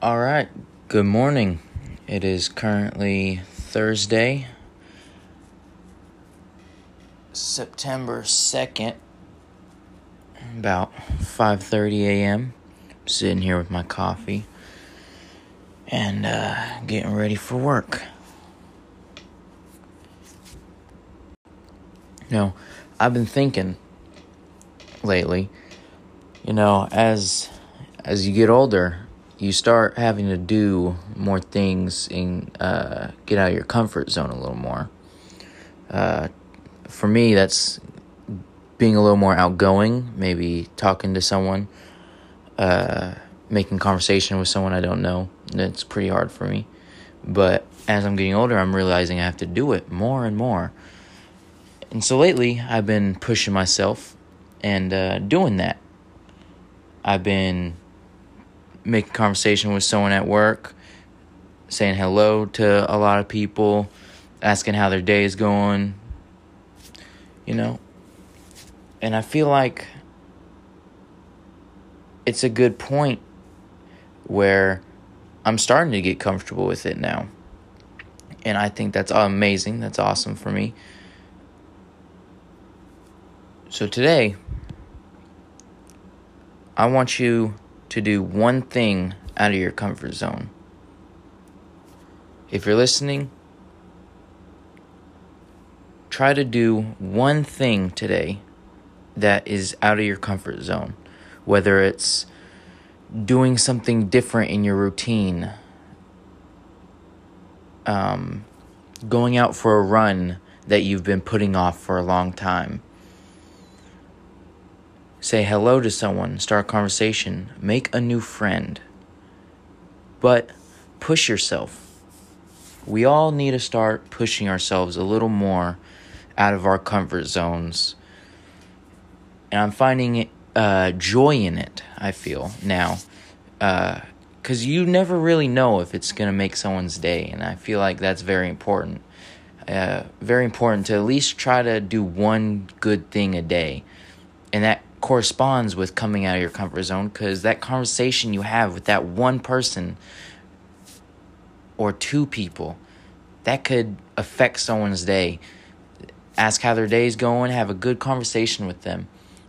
All right. Good morning. It is currently Thursday, September 2nd, about 5:30 a.m. sitting here with my coffee and uh, getting ready for work. You know, I've been thinking lately, you know, as as you get older, you start having to do more things and uh, get out of your comfort zone a little more. Uh, for me, that's being a little more outgoing, maybe talking to someone, uh, making conversation with someone I don't know. It's pretty hard for me. But as I'm getting older, I'm realizing I have to do it more and more. And so lately, I've been pushing myself and uh, doing that. I've been making conversation with someone at work, saying hello to a lot of people, asking how their day is going, you know. And I feel like it's a good point where I'm starting to get comfortable with it now. And I think that's amazing. That's awesome for me. So today, I want you to do one thing out of your comfort zone. If you're listening, try to do one thing today that is out of your comfort zone, whether it's doing something different in your routine, um, going out for a run that you've been putting off for a long time Say hello to someone, start a conversation, make a new friend. But push yourself. We all need to start pushing ourselves a little more out of our comfort zones. And I'm finding uh, joy in it, I feel now. Because uh, you never really know if it's going to make someone's day. And I feel like that's very important. Uh, very important to at least try to do one good thing a day. And that corresponds with coming out of your comfort zone because that conversation you have with that one person or two people that could affect someone's day. Ask how their day is going have a good conversation with them.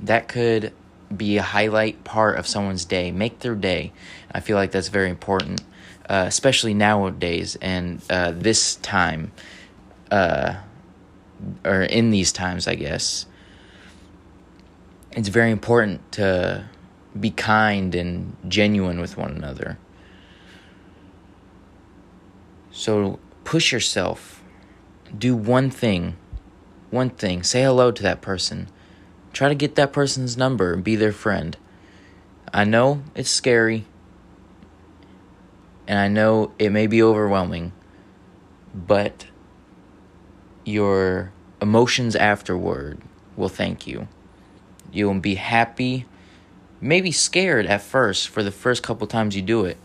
That could be a highlight part of someone's day make their day. I feel like that's very important uh, especially nowadays and uh, this time uh, or in these times i guess it's very important to be kind and genuine with one another. So push yourself. Do one thing. One thing. Say hello to that person. Try to get that person's number and be their friend. I know it's scary. And I know it may be overwhelming. But your emotions afterward will thank you. You'll be happy, maybe scared at first for the first couple times you do it,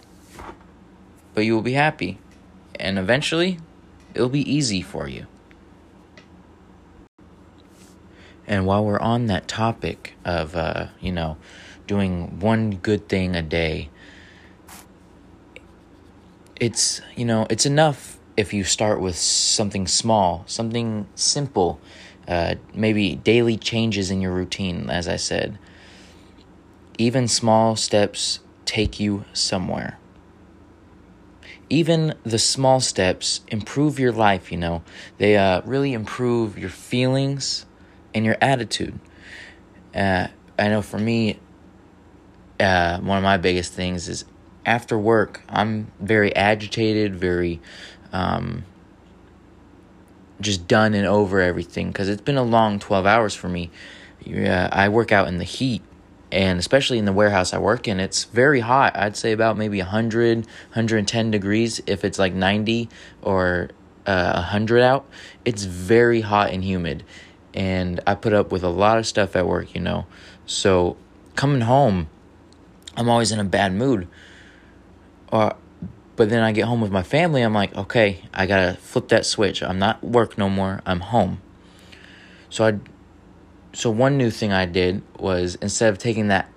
but you will be happy. And eventually, it'll be easy for you. And while we're on that topic of, uh, you know, doing one good thing a day, it's, you know, it's enough if you start with something small, something simple uh, maybe daily changes in your routine, as I said. Even small steps take you somewhere. Even the small steps improve your life, you know. They uh, really improve your feelings and your attitude. Uh, I know for me, uh, one of my biggest things is after work, I'm very agitated, very um, just done and over everything because it's been a long 12 hours for me. Yeah, I work out in the heat and especially in the warehouse I work in, it's very hot. I'd say about maybe 100, 110 degrees if it's like 90 or uh, 100 out. It's very hot and humid. And I put up with a lot of stuff at work, you know. So coming home, I'm always in a bad mood. Or but then I get home with my family, I'm like, okay, I gotta flip that switch. I'm not work no more. I'm home. So I, so one new thing I did was instead of taking that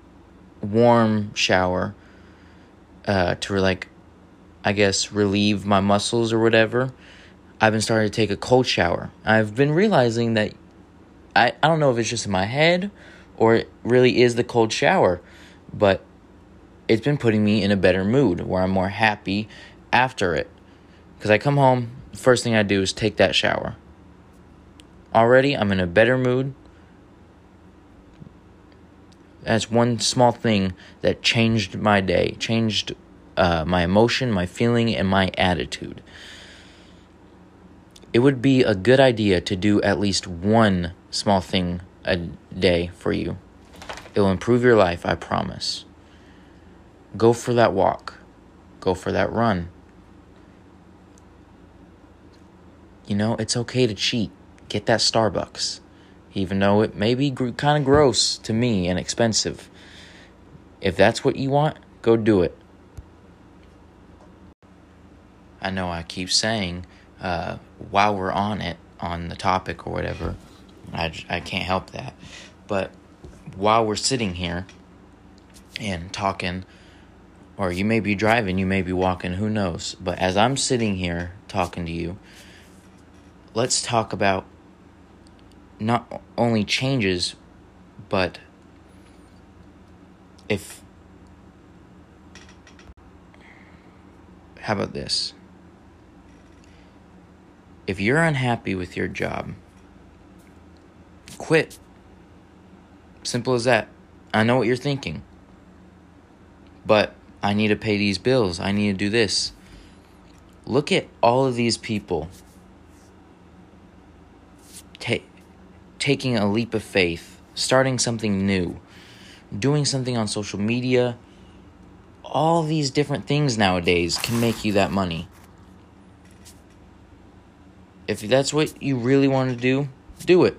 warm shower, uh, to like, I guess, relieve my muscles or whatever, I've been starting to take a cold shower. I've been realizing that I, I don't know if it's just in my head or it really is the cold shower, but it's been putting me in a better mood where I'm more happy after it. Because I come home, first thing I do is take that shower. Already, I'm in a better mood. That's one small thing that changed my day, changed uh, my emotion, my feeling, and my attitude. It would be a good idea to do at least one small thing a day for you. It will improve your life, I promise. Go for that walk, go for that run. You know, it's okay to cheat. Get that Starbucks even though it may be gr- kind of gross to me and expensive. If that's what you want, go do it. I know I keep saying uh, while we're on it, on the topic or whatever, I, I can't help that. But while we're sitting here and talking, or you may be driving, you may be walking, who knows. But as I'm sitting here talking to you, let's talk about not only changes, but if. How about this? If you're unhappy with your job, quit. Simple as that. I know what you're thinking. But I need to pay these bills. I need to do this. Look at all of these people. Take taking a leap of faith, starting something new, doing something on social media. All these different things nowadays can make you that money. If that's what you really want to do, do it.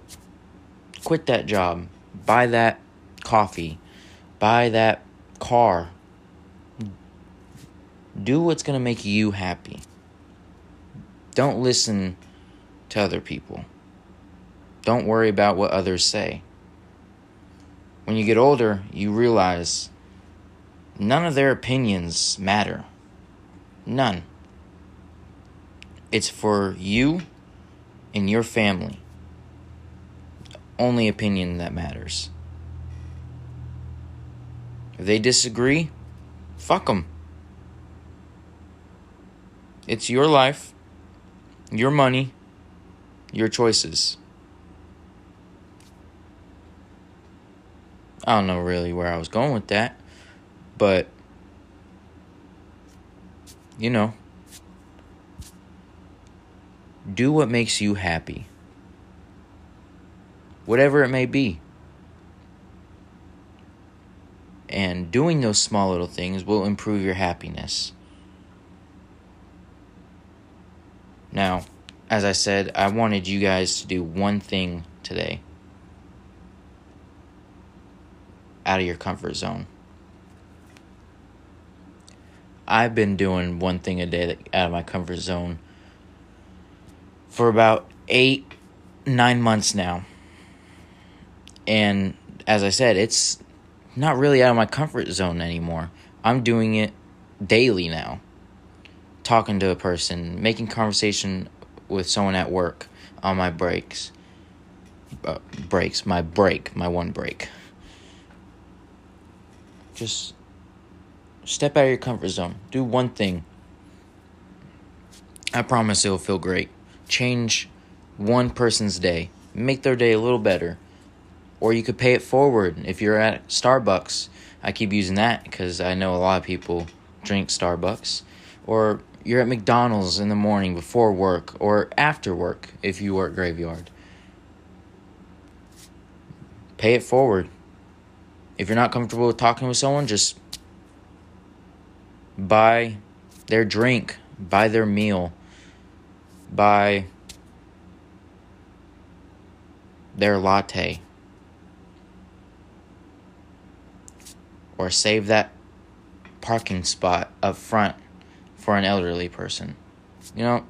Quit that job. Buy that coffee. Buy that car. Do what's going to make you happy. Don't listen to other people. Don't worry about what others say. When you get older, you realize none of their opinions matter. None. It's for you and your family. Only opinion that matters. If they disagree, fuck them. It's your life, your money, your choices. I don't know really where I was going with that, but you know, do what makes you happy. Whatever it may be. And doing those small little things will improve your happiness. Now, as I said, I wanted you guys to do one thing today. out of your comfort zone. I've been doing one thing a day out of my comfort zone for about eight, nine months now. And as I said, it's not really out of my comfort zone anymore. I'm doing it daily now. Talking to a person, making conversation with someone at work on my breaks. Uh, breaks, my break, my one break. Just step out of your comfort zone. Do one thing. I promise it'll feel great. Change one person's day. Make their day a little better. Or you could pay it forward if you're at Starbucks. I keep using that because I know a lot of people drink Starbucks. Or you're at McDonald's in the morning before work or after work if you work graveyard. Pay it forward. If you're not comfortable with talking with someone, just buy their drink, buy their meal, buy their latte. Or save that parking spot up front for an elderly person. You know,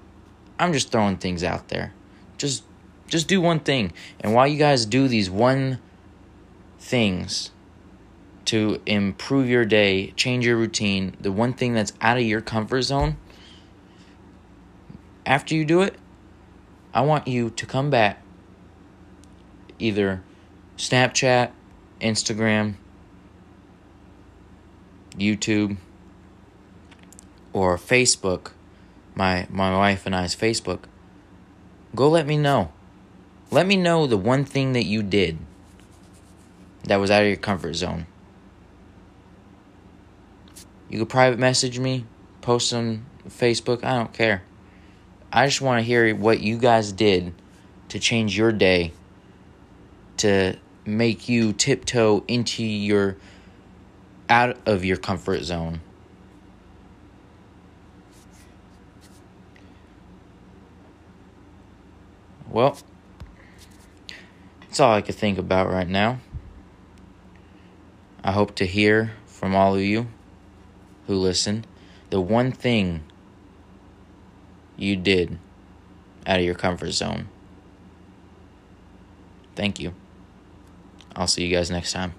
I'm just throwing things out there. Just just do one thing. And while you guys do these one things, to improve your day, change your routine, the one thing that's out of your comfort zone, after you do it, I want you to come back either Snapchat, Instagram, YouTube, or Facebook, my my wife and I's Facebook. Go let me know. Let me know the one thing that you did that was out of your comfort zone. You could private message me, post on Facebook, I don't care. I just want to hear what you guys did to change your day to make you tiptoe into your out of your comfort zone. Well, that's all I could think about right now. I hope to hear from all of you who listen the one thing you did out of your comfort zone. Thank you. I'll see you guys next time.